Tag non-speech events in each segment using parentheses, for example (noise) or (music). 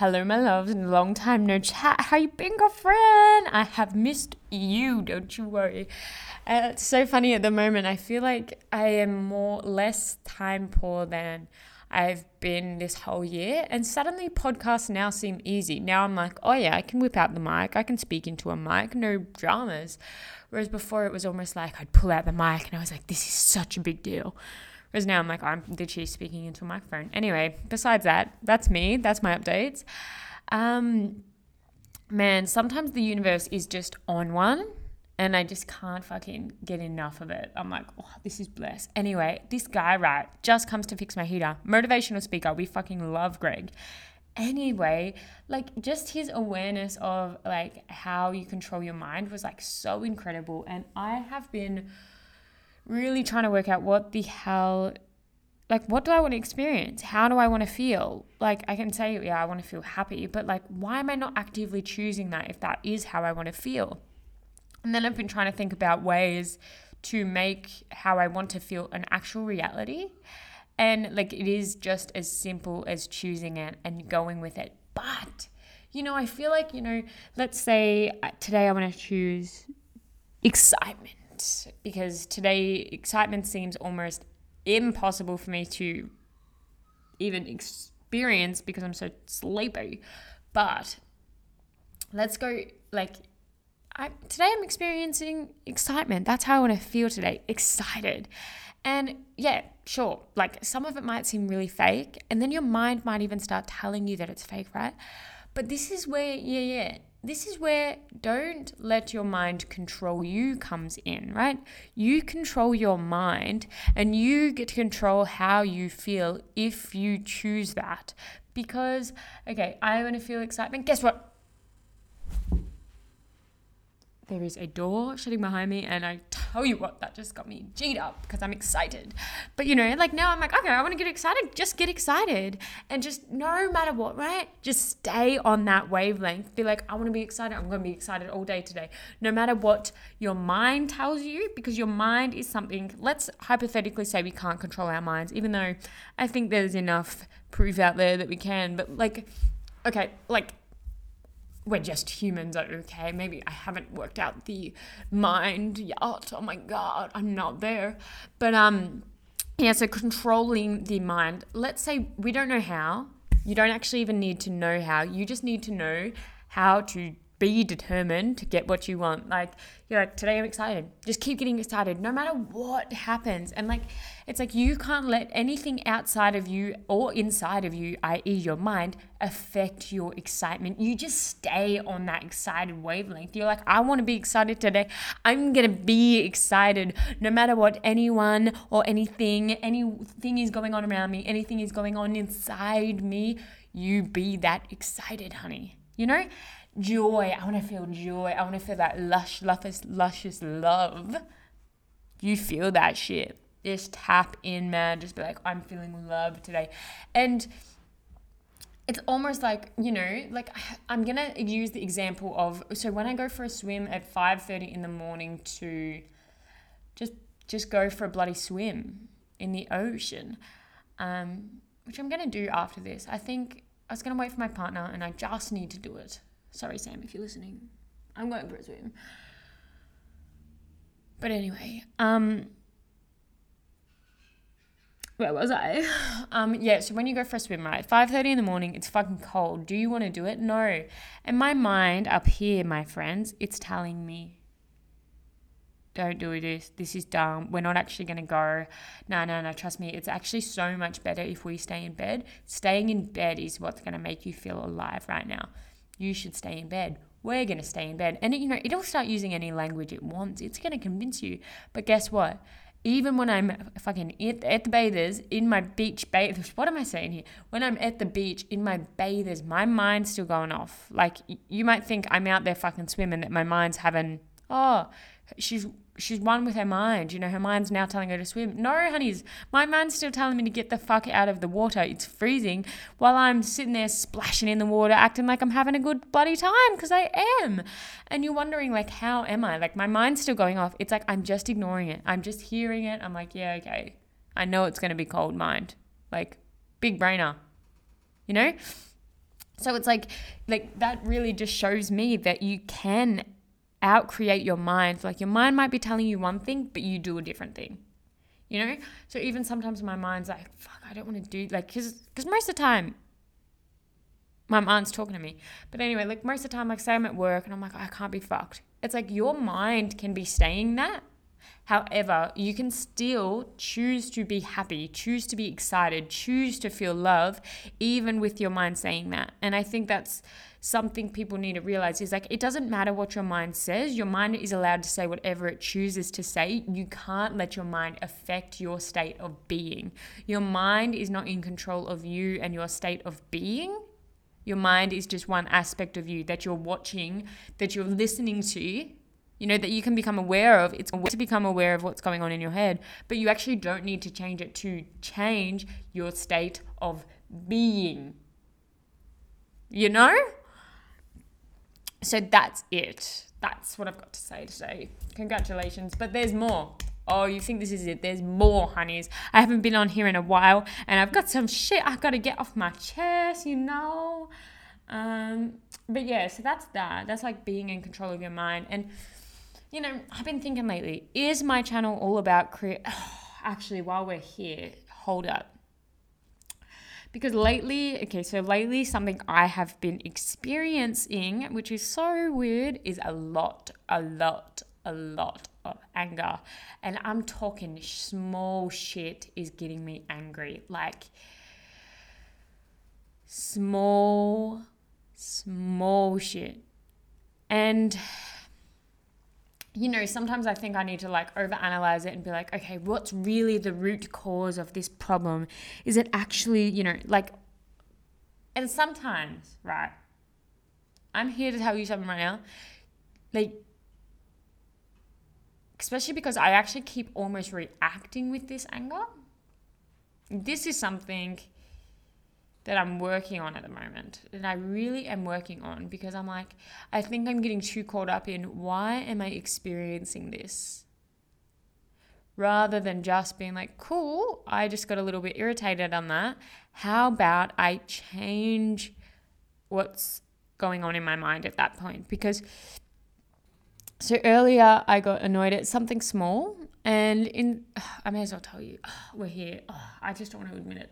Hello, my loves, long time no chat. How you been, girlfriend? I have missed you. Don't you worry. Uh, it's so funny at the moment. I feel like I am more less time poor than I've been this whole year, and suddenly podcasts now seem easy. Now I'm like, oh yeah, I can whip out the mic. I can speak into a mic. No dramas. Whereas before it was almost like I'd pull out the mic and I was like, this is such a big deal. Whereas now I'm like, I'm literally speaking into a microphone. Anyway, besides that, that's me. That's my updates. Um, man, sometimes the universe is just on one and I just can't fucking get enough of it. I'm like, oh, this is blessed. Anyway, this guy, right, just comes to fix my heater. Motivational speaker. We fucking love Greg. Anyway, like just his awareness of like how you control your mind was like so incredible. And I have been really trying to work out what the hell like what do I want to experience? How do I want to feel? Like I can say yeah, I want to feel happy, but like why am I not actively choosing that if that is how I want to feel? And then I've been trying to think about ways to make how I want to feel an actual reality. And like it is just as simple as choosing it and going with it. But you know, I feel like, you know, let's say uh, today I want to choose excitement because today excitement seems almost impossible for me to even experience because I'm so sleepy. But let's go like I today I'm experiencing excitement. That's how I want to feel today. Excited. And yeah, sure, like some of it might seem really fake, and then your mind might even start telling you that it's fake, right? But this is where, yeah, yeah, this is where don't let your mind control you comes in, right? You control your mind and you get to control how you feel if you choose that. Because, okay, I want to feel excitement. Guess what? there is a door shutting behind me and i tell you what that just got me g'd up because i'm excited. But you know like now i'm like okay i want to get excited just get excited. And just no matter what right just stay on that wavelength. Be like i want to be excited i'm going to be excited all day today. No matter what your mind tells you because your mind is something let's hypothetically say we can't control our minds even though i think there's enough proof out there that we can but like okay like we're just humans, okay? Maybe I haven't worked out the mind yet. Oh my god, I'm not there. But um yeah, so controlling the mind. Let's say we don't know how. You don't actually even need to know how. You just need to know how to be determined to get what you want. Like you're like, today I'm excited. Just keep getting excited no matter what happens. And like it's like you can't let anything outside of you or inside of you, i.e. your mind, affect your excitement. You just stay on that excited wavelength. You're like, I want to be excited today. I'm gonna be excited no matter what anyone or anything, anything is going on around me, anything is going on inside me. You be that excited, honey. You know? Joy. I want to feel joy. I want to feel that lush, luscious, luscious love. You feel that shit. Just tap in, man. Just be like, I'm feeling love today. And it's almost like you know like (sighs) i'm gonna use the example of so when i go for a swim at 5.30 in the morning to just just go for a bloody swim in the ocean um, which i'm gonna do after this i think i was gonna wait for my partner and i just need to do it Sorry, Sam, if you're listening. I'm going for a swim. But anyway, um, where was I? (sighs) Um, yeah, so when you go for a swim, right, 5.30 in the morning, it's fucking cold. Do you want to do it? No. And my mind up here, my friends, it's telling me, don't do this. This is dumb. We're not actually going to go. No, no, no. Trust me. It's actually so much better if we stay in bed. Staying in bed is what's going to make you feel alive right now you should stay in bed. We're going to stay in bed. And, you know, it'll start using any language it wants. It's going to convince you. But guess what? Even when I'm fucking at, at the bathers, in my beach bathers, (laughs) what am I saying here? When I'm at the beach in my bathers, my mind's still going off. Like, you might think I'm out there fucking swimming, that my mind's having, oh, she's she's one with her mind. You know, her mind's now telling her to swim. No, honeys, my mind's still telling me to get the fuck out of the water. It's freezing while I'm sitting there splashing in the water, acting like I'm having a good bloody time because I am. And you're wondering, like, how am I? Like, my mind's still going off. It's like I'm just ignoring it. I'm just hearing it. I'm like, yeah, okay. I know it's going to be cold mind. Like, big brainer. You know? So it's like like that really just shows me that you can outcreate your mind. Like your mind might be telling you one thing, but you do a different thing. You know? So even sometimes my mind's like, fuck, I don't want to do like cuz cuz most of the time my mind's talking to me. But anyway, like most of the time like say I'm at work and I'm like, I can't be fucked. It's like your mind can be saying that However, you can still choose to be happy, choose to be excited, choose to feel love, even with your mind saying that. And I think that's something people need to realize is like it doesn't matter what your mind says, your mind is allowed to say whatever it chooses to say. You can't let your mind affect your state of being. Your mind is not in control of you and your state of being. Your mind is just one aspect of you that you're watching, that you're listening to, you know, that you can become aware of. It's to become aware of what's going on in your head, but you actually don't need to change it to change your state of being. You know? So that's it. That's what I've got to say today. Congratulations. But there's more. Oh, you think this is it? There's more, honeys. I haven't been on here in a while and I've got some shit I've got to get off my chest, you know? Um, but yeah, so that's that. That's like being in control of your mind. And you know, I've been thinking lately, is my channel all about create? (sighs) actually, while we're here, hold up. Because lately, okay, so lately, something I have been experiencing, which is so weird, is a lot, a lot, a lot of anger. And I'm talking small shit is getting me angry. Like, small, small shit. And you know, sometimes I think I need to like overanalyze it and be like, okay, what's really the root cause of this problem? Is it actually, you know, like, and sometimes, right, I'm here to tell you something right now. Like, especially because I actually keep almost reacting with this anger. This is something that I'm working on at the moment. And I really am working on because I'm like, I think I'm getting too caught up in why am I experiencing this? Rather than just being like, cool, I just got a little bit irritated on that. How about I change what's going on in my mind at that point? Because so earlier I got annoyed at something small and in (sighs) I may as well tell you, (sighs) we're here. (sighs) I just don't want to admit it.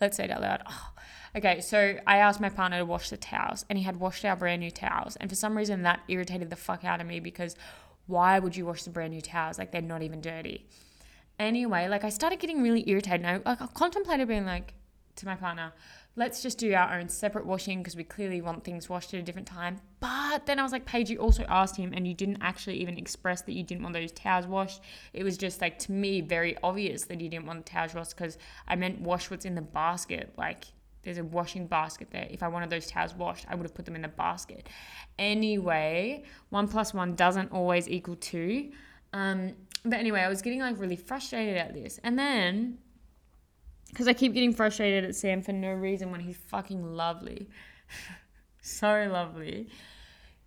Let's say it out loud. Oh, okay, so I asked my partner to wash the towels, and he had washed our brand new towels. And for some reason, that irritated the fuck out of me because why would you wash the brand new towels? Like, they're not even dirty. Anyway, like, I started getting really irritated. And I, I contemplated being like, to my partner, let's just do our own separate washing because we clearly want things washed at a different time. But then I was like, Paige, you also asked him and you didn't actually even express that you didn't want those towels washed. It was just like to me very obvious that you didn't want the towels washed because I meant wash what's in the basket. Like there's a washing basket there. If I wanted those towels washed, I would have put them in the basket. Anyway, one plus one doesn't always equal two. Um, but anyway, I was getting like really frustrated at this. And then because I keep getting frustrated at Sam for no reason when he's fucking lovely. (laughs) so lovely.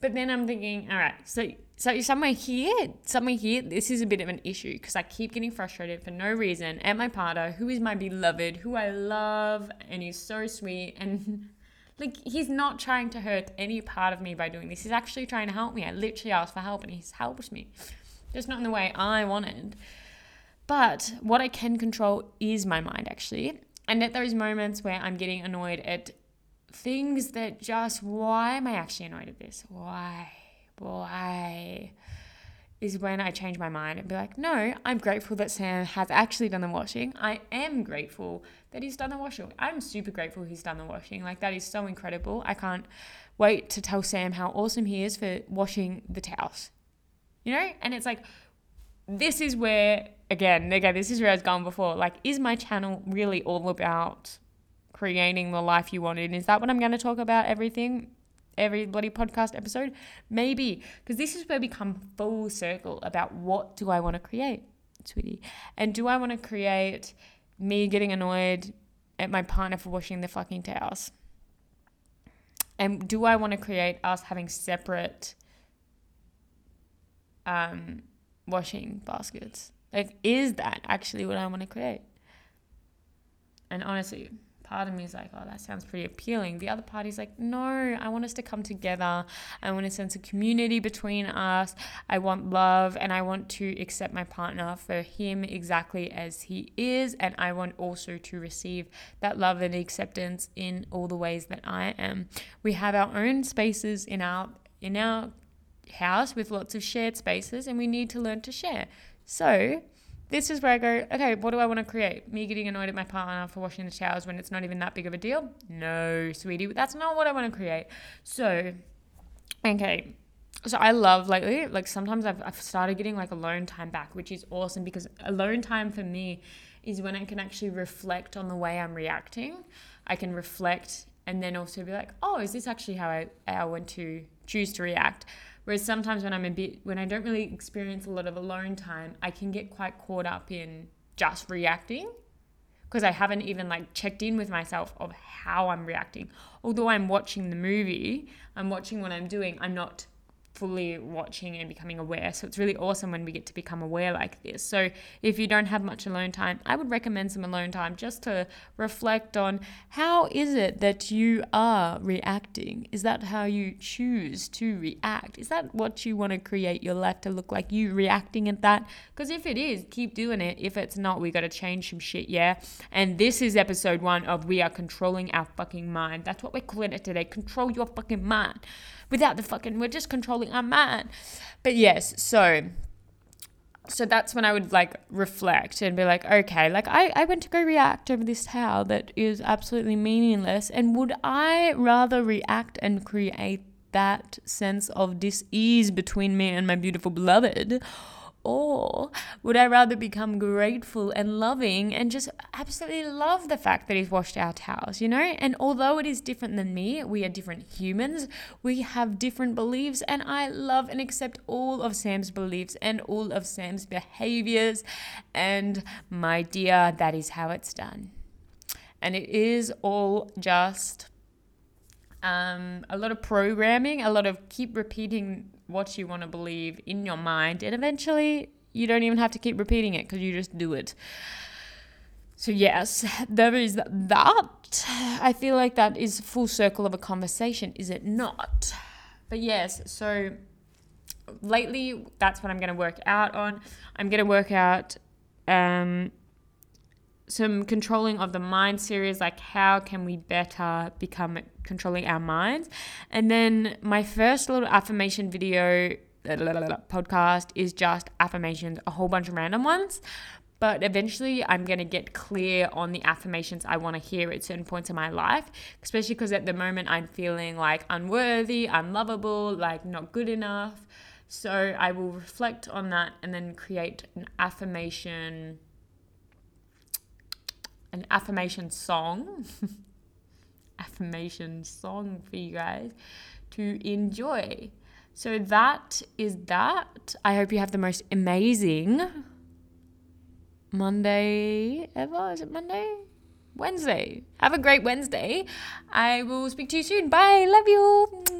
But then I'm thinking, all right, so so somewhere here, somewhere here, this is a bit of an issue because I keep getting frustrated for no reason at my partner, who is my beloved, who I love, and he's so sweet, and (laughs) like he's not trying to hurt any part of me by doing this. He's actually trying to help me. I literally asked for help, and he's helped me, just not in the way I wanted. But what I can control is my mind, actually. And at those moments where I'm getting annoyed at things that just, why am I actually annoyed at this? Why? Why? Is when I change my mind and be like, no, I'm grateful that Sam has actually done the washing. I am grateful that he's done the washing. I'm super grateful he's done the washing. Like, that is so incredible. I can't wait to tell Sam how awesome he is for washing the towels. You know? And it's like, this is where again, again, this is where I was going before. Like, is my channel really all about creating the life you wanted? Is that what I'm going to talk about? Everything, every bloody podcast episode, maybe because this is where we come full circle about what do I want to create, sweetie, and do I want to create me getting annoyed at my partner for washing the fucking towels? And do I want to create us having separate um, washing baskets? Like, is that actually what I want to create? And honestly, part of me is like, oh, that sounds pretty appealing. The other party's like, no, I want us to come together. I want a sense of community between us. I want love and I want to accept my partner for him exactly as he is. And I want also to receive that love and acceptance in all the ways that I am. We have our own spaces in our in our house with lots of shared spaces and we need to learn to share. So, this is where I go, okay, what do I want to create? Me getting annoyed at my partner for washing the towels when it's not even that big of a deal? No, sweetie, that's not what I want to create. So, okay. So I love lately, like sometimes I've, I've started getting like alone time back, which is awesome because alone time for me is when I can actually reflect on the way I'm reacting. I can reflect and then also be like, oh, is this actually how I, I want to choose to react? Whereas sometimes when I'm a bit, when I don't really experience a lot of alone time, I can get quite caught up in just reacting because I haven't even like checked in with myself of how I'm reacting. Although I'm watching the movie, I'm watching what I'm doing, I'm not fully watching and becoming aware. So it's really awesome when we get to become aware like this. So if you don't have much alone time, I would recommend some alone time just to reflect on how is it that you are reacting? Is that how you choose to react? Is that what you want to create your life to look like? You reacting at that? Because if it is, keep doing it. If it's not, we got to change some shit, yeah? And this is episode one of We Are Controlling Our Fucking Mind. That's what we're calling it today. Control your fucking mind without the fucking we're just controlling our mind. But yes, so so that's when I would like reflect and be like, okay, like I, I went to go react over this towel that is absolutely meaningless. And would I rather react and create that sense of dis ease between me and my beautiful beloved? Or would I rather become grateful and loving and just absolutely love the fact that he's washed our towels, you know? And although it is different than me, we are different humans, we have different beliefs, and I love and accept all of Sam's beliefs and all of Sam's behaviors. And my dear, that is how it's done. And it is all just um, a lot of programming, a lot of keep repeating what you want to believe in your mind, and eventually you don't even have to keep repeating it because you just do it. So, yes, there is that. I feel like that is full circle of a conversation, is it not? But yes, so lately that's what I'm going to work out on. I'm going to work out um, some controlling of the mind series, like how can we better become controlling our minds. And then my first little affirmation video podcast is just affirmations, a whole bunch of random ones. But eventually, I'm going to get clear on the affirmations I want to hear at certain points in my life, especially because at the moment I'm feeling like unworthy, unlovable, like not good enough. So I will reflect on that and then create an affirmation an affirmation song, (laughs) affirmation song for you guys to enjoy. So that is that. I hope you have the most amazing Monday ever. Is it Monday? Wednesday. Have a great Wednesday. I will speak to you soon. Bye. Love you.